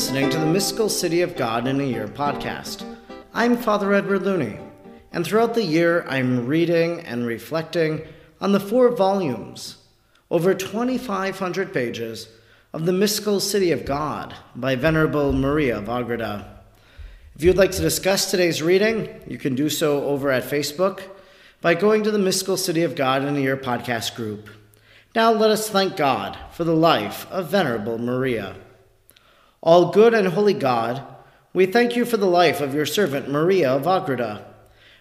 listening to the Mystical City of God in a Year podcast. I'm Father Edward Looney, and throughout the year I'm reading and reflecting on the four volumes, over 2,500 pages, of The Mystical City of God by Venerable Maria of Agreda. If you'd like to discuss today's reading, you can do so over at Facebook by going to the Mystical City of God in a Year podcast group. Now let us thank God for the life of Venerable Maria. All good and holy God, we thank you for the life of your servant Maria of Agreda.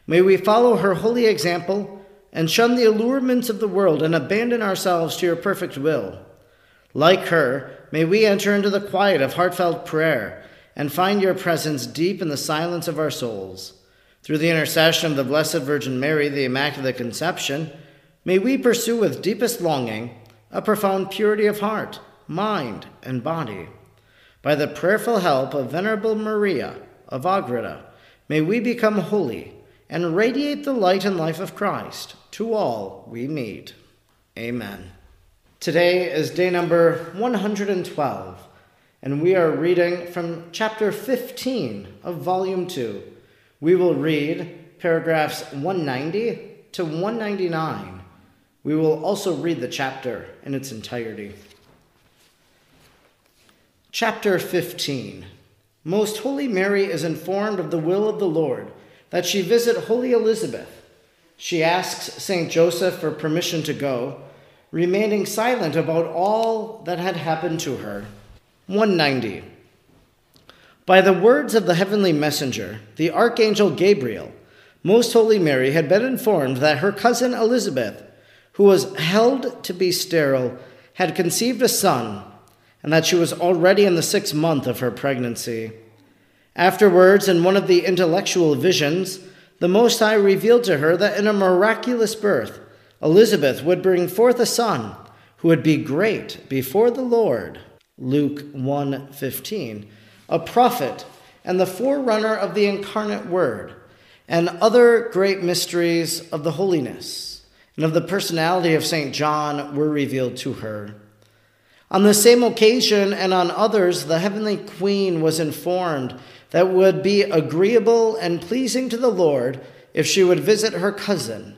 May we follow her holy example and shun the allurements of the world and abandon ourselves to your perfect will. Like her, may we enter into the quiet of heartfelt prayer and find your presence deep in the silence of our souls. Through the intercession of the Blessed Virgin Mary, the Immaculate Conception, may we pursue with deepest longing a profound purity of heart, mind, and body. By the prayerful help of Venerable Maria of Agreda, may we become holy and radiate the light and life of Christ to all we meet. Amen. Today is day number 112, and we are reading from chapter 15 of volume 2. We will read paragraphs 190 to 199. We will also read the chapter in its entirety. Chapter 15 Most Holy Mary is informed of the will of the Lord that she visit Holy Elizabeth. She asks St. Joseph for permission to go, remaining silent about all that had happened to her. 190. By the words of the heavenly messenger, the archangel Gabriel, Most Holy Mary had been informed that her cousin Elizabeth, who was held to be sterile, had conceived a son and that she was already in the sixth month of her pregnancy. Afterwards, in one of the intellectual visions, the Most High revealed to her that in a miraculous birth, Elizabeth would bring forth a son who would be great before the Lord. Luke 1:15, a prophet and the forerunner of the incarnate word, and other great mysteries of the holiness and of the personality of St. John were revealed to her. On the same occasion and on others, the heavenly queen was informed that it would be agreeable and pleasing to the Lord if she would visit her cousin,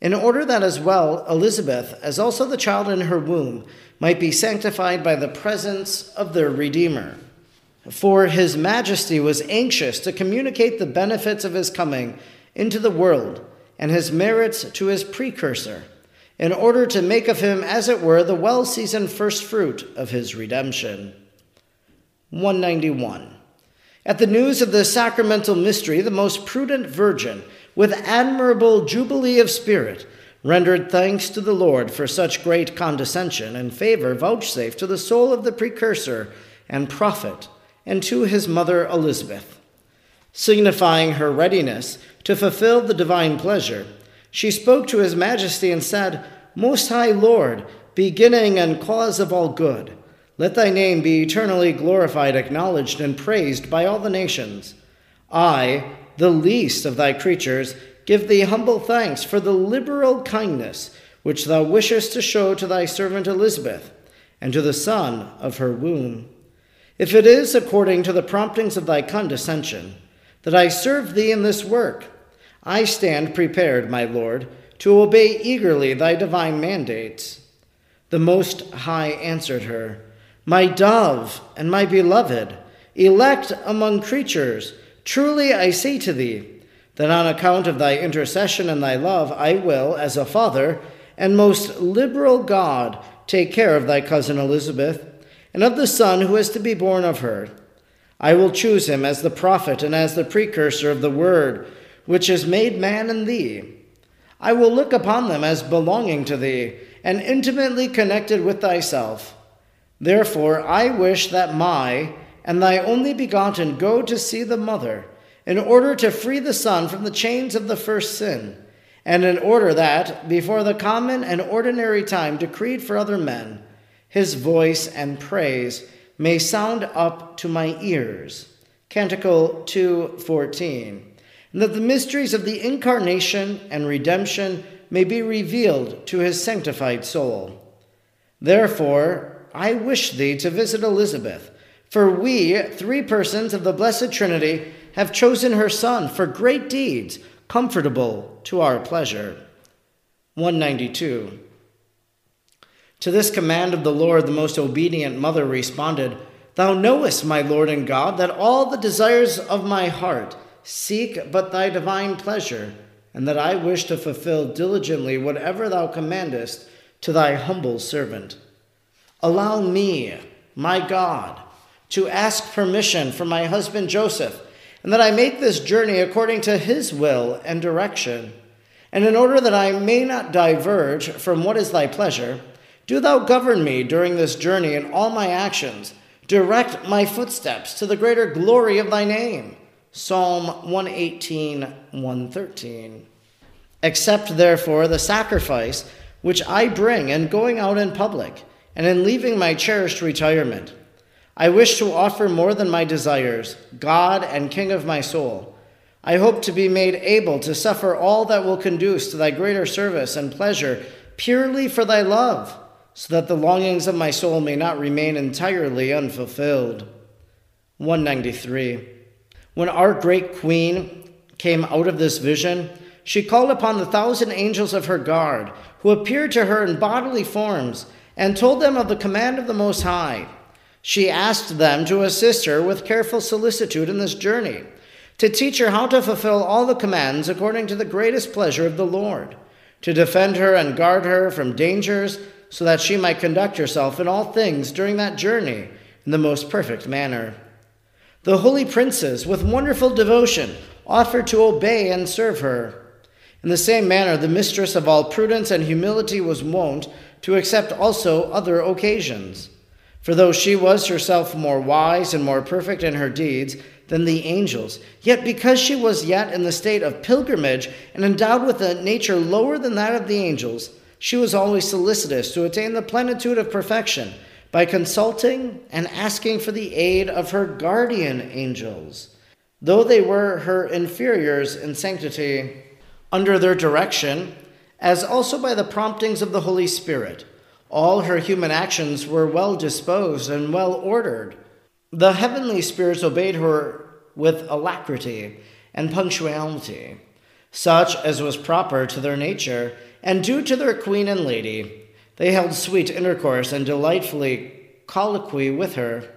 in order that as well Elizabeth, as also the child in her womb, might be sanctified by the presence of their Redeemer. For his majesty was anxious to communicate the benefits of his coming into the world and his merits to his precursor in order to make of him, as it were, the well seasoned first fruit of his redemption. 191. At the news of the sacramental mystery, the most prudent virgin, with admirable jubilee of spirit, rendered thanks to the Lord for such great condescension and favor vouchsafed to the soul of the precursor and prophet, and to his mother Elizabeth. Signifying her readiness to fulfill the divine pleasure, she spoke to his majesty and said, Most High Lord, beginning and cause of all good, let thy name be eternally glorified, acknowledged, and praised by all the nations. I, the least of thy creatures, give thee humble thanks for the liberal kindness which thou wishest to show to thy servant Elizabeth and to the son of her womb. If it is according to the promptings of thy condescension that I serve thee in this work, I stand prepared, my Lord, to obey eagerly thy divine mandates. The Most High answered her, My dove and my beloved, elect among creatures, truly I say to thee, that on account of thy intercession and thy love, I will, as a father and most liberal God, take care of thy cousin Elizabeth, and of the son who is to be born of her. I will choose him as the prophet and as the precursor of the word which is made man in thee. I will look upon them as belonging to thee, and intimately connected with thyself. Therefore I wish that my and thy only begotten go to see the mother, in order to free the son from the chains of the first sin, and in order that, before the common and ordinary time decreed for other men, his voice and praise may sound up to my ears. Canticle 2:14 and that the mysteries of the incarnation and redemption may be revealed to his sanctified soul. Therefore, I wish thee to visit Elizabeth, For we, three persons of the Blessed Trinity, have chosen her Son for great deeds, comfortable to our pleasure. 192. To this command of the Lord, the most obedient mother responded, Thou knowest, my Lord and God, that all the desires of my heart seek but thy divine pleasure, and that I wish to fulfill diligently whatever thou commandest to thy humble servant. Allow me, my God, to ask permission from my husband Joseph, and that I make this journey according to his will and direction. And in order that I may not diverge from what is thy pleasure, do thou govern me during this journey in all my actions. Direct my footsteps to the greater glory of thy name. Psalm 118, 113. Accept therefore the sacrifice which I bring in going out in public and in leaving my cherished retirement I wish to offer more than my desires, God and King of my soul. I hope to be made able to suffer all that will conduce to thy greater service and pleasure purely for thy love, so that the longings of my soul may not remain entirely unfulfilled. 193. When our great queen came out of this vision, she called upon the thousand angels of her guard, who appeared to her in bodily forms, and told them of the command of the Most High she asked them to assist her with careful solicitude in this journey, to teach her how to fulfill all the commands according to the greatest pleasure of the Lord, to defend her and guard her from dangers, so that she might conduct herself in all things during that journey in the most perfect manner. The holy princes, with wonderful devotion, offered to obey and serve her. In the same manner, the mistress of all prudence and humility was wont to accept also other occasions. For though she was herself more wise and more perfect in her deeds than the angels, yet because she was yet in the state of pilgrimage and endowed with a nature lower than that of the angels, she was always solicitous to attain the plenitude of perfection by consulting and asking for the aid of her guardian angels, though they were her inferiors in sanctity, under their direction, as also by the promptings of the Holy Spirit all her human actions were well disposed and well ordered. The heavenly spirits obeyed her with alacrity and punctuality, such as was proper to their nature and due to their queen and lady. They held sweet intercourse and delightfully colloquy with her.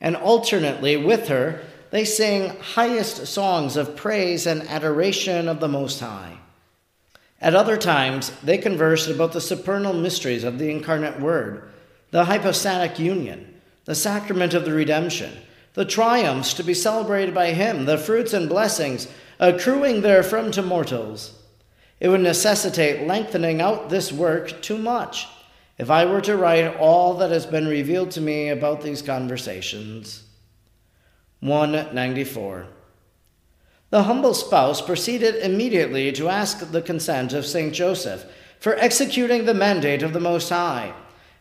And alternately with her, they sang highest songs of praise and adoration of the Most High. At other times, they conversed about the supernal mysteries of the incarnate Word, the hypostatic union, the sacrament of the redemption, the triumphs to be celebrated by Him, the fruits and blessings accruing therefrom to mortals. It would necessitate lengthening out this work too much if I were to write all that has been revealed to me about these conversations. 194. The humble spouse proceeded immediately to ask the consent of St. Joseph for executing the mandate of the Most High,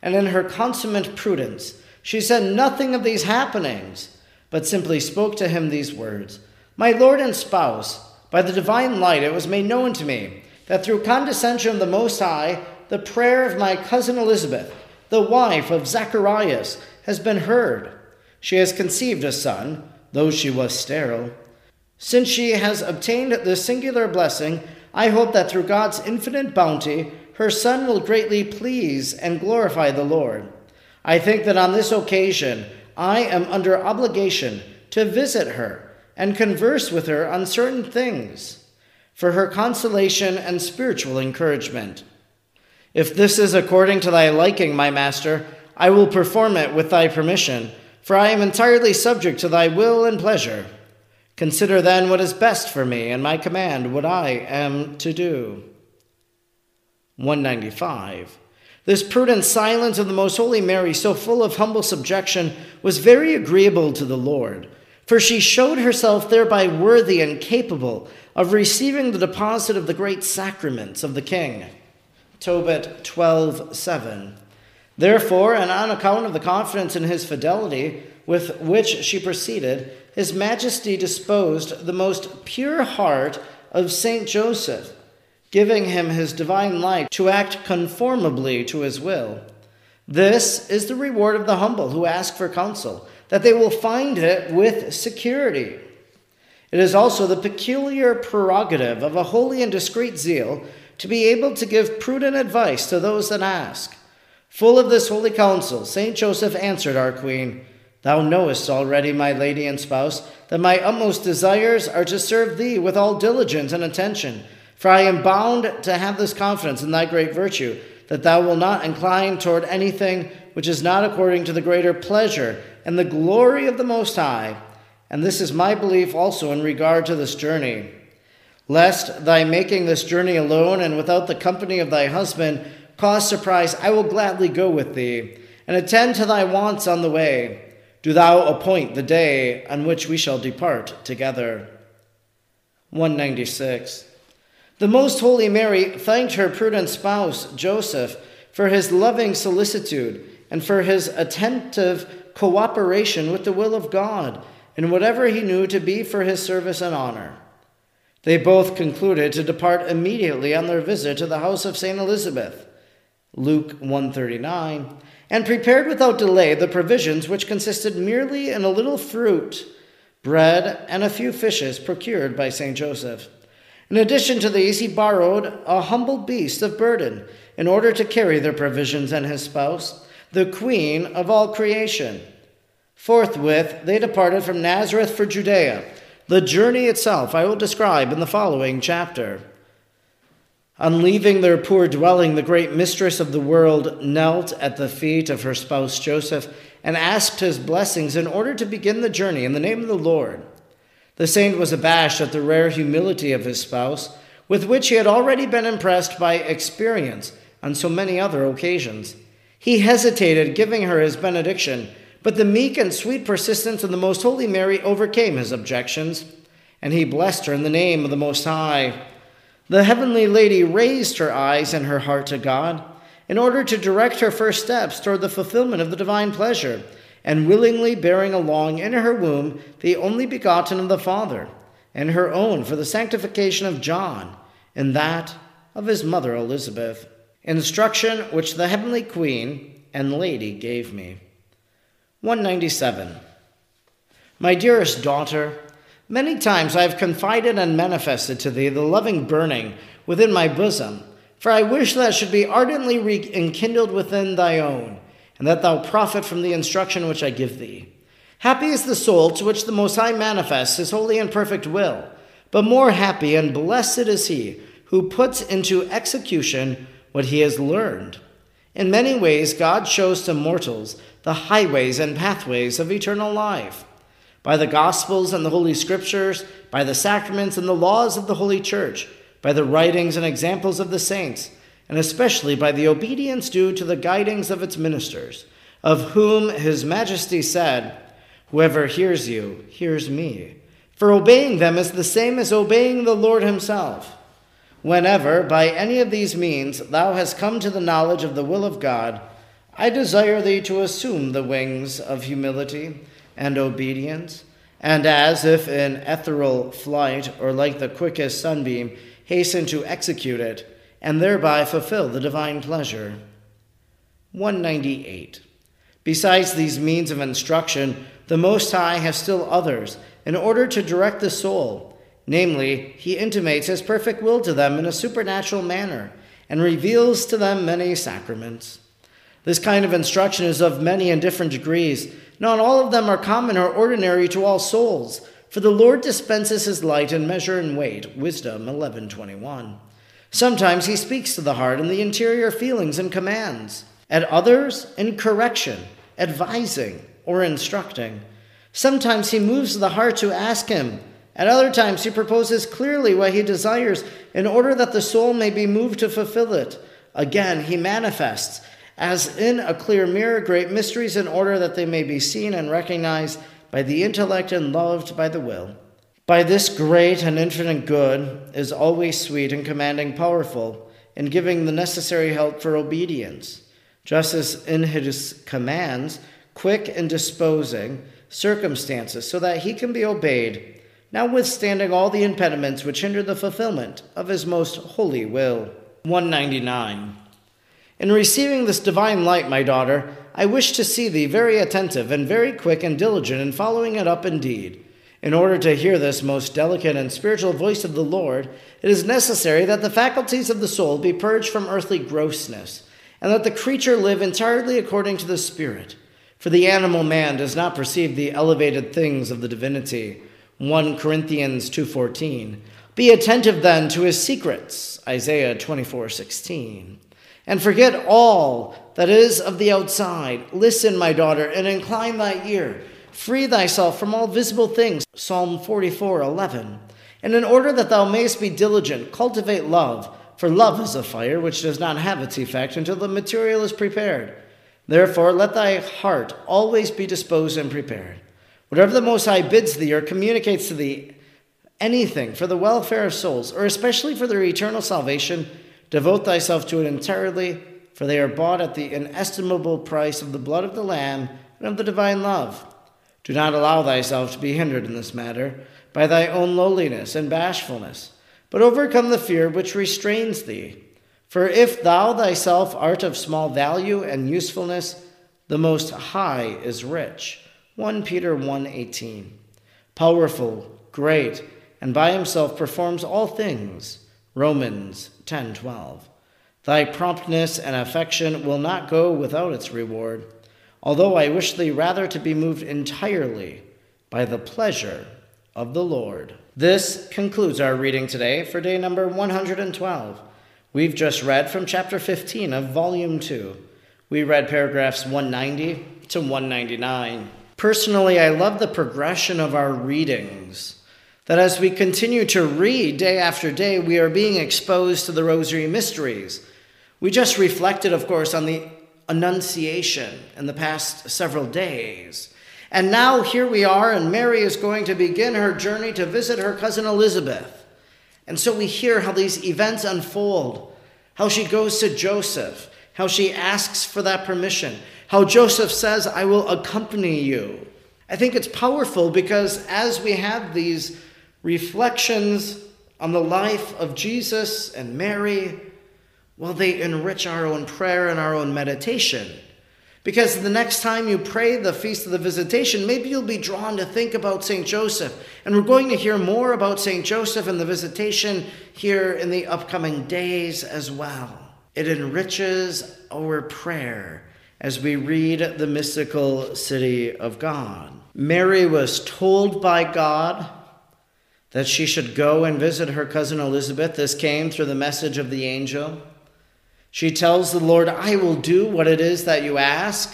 and in her consummate prudence, she said nothing of these happenings, but simply spoke to him these words My Lord and spouse, by the divine light it was made known to me that through condescension of the Most High, the prayer of my cousin Elizabeth, the wife of Zacharias, has been heard. She has conceived a son, though she was sterile. Since she has obtained this singular blessing, I hope that through God's infinite bounty, her Son will greatly please and glorify the Lord. I think that on this occasion, I am under obligation to visit her and converse with her on certain things for her consolation and spiritual encouragement. If this is according to thy liking, my master, I will perform it with thy permission, for I am entirely subject to thy will and pleasure. Consider then what is best for me and my command what I am to do. 195. This prudent silence of the Most Holy Mary, so full of humble subjection, was very agreeable to the Lord, for she showed herself thereby worthy and capable of receiving the deposit of the great sacraments of the King. Tobit 12:7. Therefore, and on account of the confidence in his fidelity with which she proceeded, his Majesty disposed the most pure heart of Saint Joseph, giving him his divine light to act conformably to his will. This is the reward of the humble who ask for counsel, that they will find it with security. It is also the peculiar prerogative of a holy and discreet zeal to be able to give prudent advice to those that ask. Full of this holy counsel, Saint Joseph answered our Queen, Thou knowest already, my lady and spouse, that my utmost desires are to serve thee with all diligence and attention. For I am bound to have this confidence in thy great virtue, that thou wilt not incline toward anything which is not according to the greater pleasure and the glory of the Most High. And this is my belief also in regard to this journey. Lest thy making this journey alone and without the company of thy husband cause surprise, I will gladly go with thee, and attend to thy wants on the way. Do thou appoint the day on which we shall depart together. 196. The Most Holy Mary thanked her prudent spouse, Joseph, for his loving solicitude and for his attentive cooperation with the will of God in whatever he knew to be for his service and honor. They both concluded to depart immediately on their visit to the house of St. Elizabeth. Luke 139, and prepared without delay the provisions which consisted merely in a little fruit, bread, and a few fishes procured by St. Joseph. In addition to these, he borrowed a humble beast of burden in order to carry their provisions and his spouse, the queen of all creation. Forthwith, they departed from Nazareth for Judea. The journey itself I will describe in the following chapter. On leaving their poor dwelling, the great mistress of the world knelt at the feet of her spouse Joseph and asked his blessings in order to begin the journey in the name of the Lord. The saint was abashed at the rare humility of his spouse, with which he had already been impressed by experience on so many other occasions. He hesitated giving her his benediction, but the meek and sweet persistence of the Most Holy Mary overcame his objections, and he blessed her in the name of the Most High. The heavenly lady raised her eyes and her heart to God in order to direct her first steps toward the fulfillment of the divine pleasure, and willingly bearing along in her womb the only begotten of the Father, and her own for the sanctification of John, and that of his mother Elizabeth. Instruction which the heavenly Queen and Lady gave me. 197. My dearest daughter, Many times I have confided and manifested to thee the loving burning within my bosom, for I wish that should be ardently rekindled within thy own, and that thou profit from the instruction which I give thee. Happy is the soul to which the Most High manifests his holy and perfect will, but more happy and blessed is he who puts into execution what he has learned. In many ways, God shows to mortals the highways and pathways of eternal life by the Gospels and the Holy Scriptures, by the sacraments and the laws of the Holy Church, by the writings and examples of the saints, and especially by the obedience due to the guidings of its ministers, of whom His Majesty said, Whoever hears you, hears me. For obeying them is the same as obeying the Lord Himself. Whenever, by any of these means, thou hast come to the knowledge of the will of God, I desire thee to assume the wings of humility and obedience, and as if in ethereal flight, or like the quickest sunbeam, hasten to execute it, and thereby fulfill the divine pleasure. 198. Besides these means of instruction, the Most High has still others, in order to direct the soul. Namely, he intimates his perfect will to them in a supernatural manner, and reveals to them many sacraments. This kind of instruction is of many and different degrees, not all of them are common or ordinary to all souls, for the Lord dispenses his light in measure and weight. Wisdom 11:21. Sometimes he speaks to the heart in the interior feelings and commands, at others in correction, advising, or instructing. Sometimes he moves the heart to ask him. At other times he proposes clearly what he desires in order that the soul may be moved to fulfill it. Again, he manifests as in a clear mirror, great mysteries in order that they may be seen and recognized by the intellect and loved by the will. By this great and infinite good is always sweet and commanding powerful in giving the necessary help for obedience, just as in his commands, quick in disposing circumstances so that he can be obeyed, notwithstanding all the impediments which hinder the fulfillment of his most holy will. 199. In receiving this divine light, my daughter, I wish to see thee very attentive and very quick and diligent in following it up indeed. In order to hear this most delicate and spiritual voice of the Lord, it is necessary that the faculties of the soul be purged from earthly grossness, and that the creature live entirely according to the Spirit. For the animal man does not perceive the elevated things of the divinity. 1 Corinthians 2:14. Be attentive then to his secrets. Isaiah 24:16 and forget all that is of the outside. Listen, my daughter, and incline thy ear. Free thyself from all visible things. Psalm 44 11. And in order that thou mayest be diligent, cultivate love, for love is a fire which does not have its effect until the material is prepared. Therefore, let thy heart always be disposed and prepared. Whatever the Most High bids thee or communicates to thee, anything for the welfare of souls, or especially for their eternal salvation, Devote thyself to it entirely, for they are bought at the inestimable price of the blood of the Lamb and of the divine love. Do not allow thyself to be hindered in this matter by thy own lowliness and bashfulness, but overcome the fear which restrains thee. For if thou thyself art of small value and usefulness, the Most High is rich. 1 Peter 1:18. Powerful, great, and by himself performs all things. Romans 10:12. Thy promptness and affection will not go without its reward, although I wish thee rather to be moved entirely by the pleasure of the Lord. This concludes our reading today for day number 112. We've just read from chapter 15 of volume 2. We read paragraphs 190 to 199. Personally, I love the progression of our readings that as we continue to read day after day, we are being exposed to the rosary mysteries. We just reflected, of course, on the Annunciation in the past several days. And now here we are, and Mary is going to begin her journey to visit her cousin Elizabeth. And so we hear how these events unfold, how she goes to Joseph, how she asks for that permission, how Joseph says, I will accompany you. I think it's powerful because as we have these reflections on the life of Jesus and Mary, well, they enrich our own prayer and our own meditation. Because the next time you pray the Feast of the Visitation, maybe you'll be drawn to think about St. Joseph. And we're going to hear more about St. Joseph and the Visitation here in the upcoming days as well. It enriches our prayer as we read the mystical city of God. Mary was told by God that she should go and visit her cousin Elizabeth. This came through the message of the angel. She tells the Lord, I will do what it is that you ask.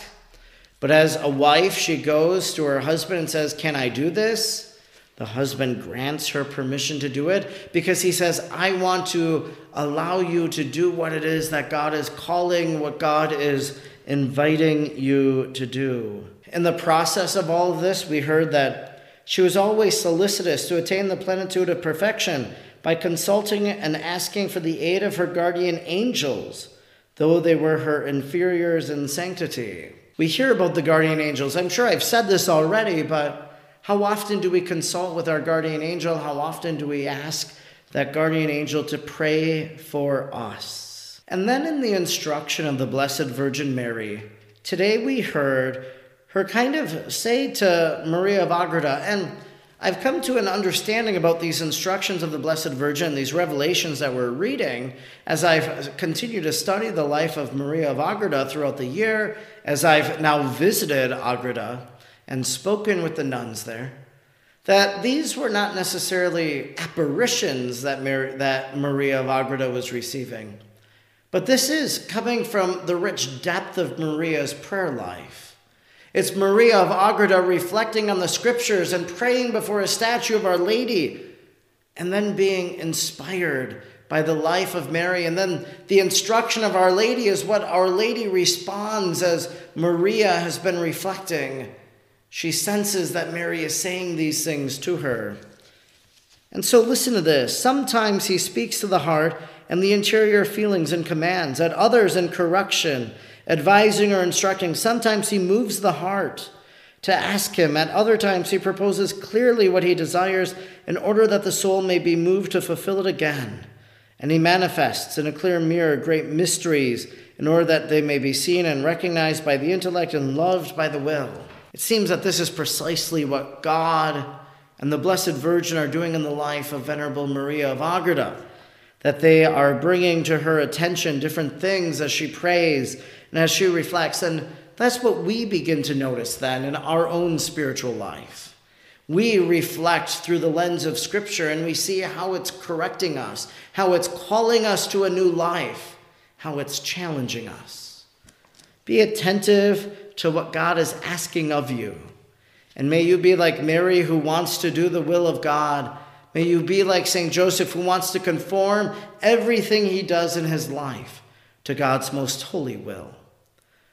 But as a wife, she goes to her husband and says, Can I do this? The husband grants her permission to do it because he says, I want to allow you to do what it is that God is calling, what God is inviting you to do. In the process of all of this, we heard that she was always solicitous to attain the plenitude of perfection by consulting and asking for the aid of her guardian angels, though they were her inferiors in sanctity. We hear about the guardian angels. I'm sure I've said this already, but how often do we consult with our guardian angel? How often do we ask that guardian angel to pray for us? And then in the instruction of the Blessed Virgin Mary, today we heard her kind of say to Maria of Agreda, and I've come to an understanding about these instructions of the Blessed Virgin, these revelations that we're reading, as I've continued to study the life of Maria of Agreda throughout the year, as I've now visited Agreda and spoken with the nuns there, that these were not necessarily apparitions that, that Maria of Agreda was receiving, but this is coming from the rich depth of Maria's prayer life. It's Maria of Agreda reflecting on the scriptures and praying before a statue of Our Lady, and then being inspired by the life of Mary. And then the instruction of Our Lady is what Our Lady responds as Maria has been reflecting. She senses that Mary is saying these things to her. And so listen to this. Sometimes he speaks to the heart and the interior feelings and commands, at others in correction advising or instructing. Sometimes he moves the heart to ask him. At other times, he proposes clearly what he desires in order that the soul may be moved to fulfill it again. And he manifests in a clear mirror great mysteries in order that they may be seen and recognized by the intellect and loved by the will. It seems that this is precisely what God and the Blessed Virgin are doing in the life of Venerable Maria of Agreda, that they are bringing to her attention different things as she prays and as she reflects. And that's what we begin to notice then in our own spiritual life. We reflect through the lens of Scripture and we see how it's correcting us, how it's calling us to a new life, how it's challenging us. Be attentive to what God is asking of you. And may you be like Mary who wants to do the will of God. May you be like St. Joseph who wants to conform everything he does in his life to God's most holy will.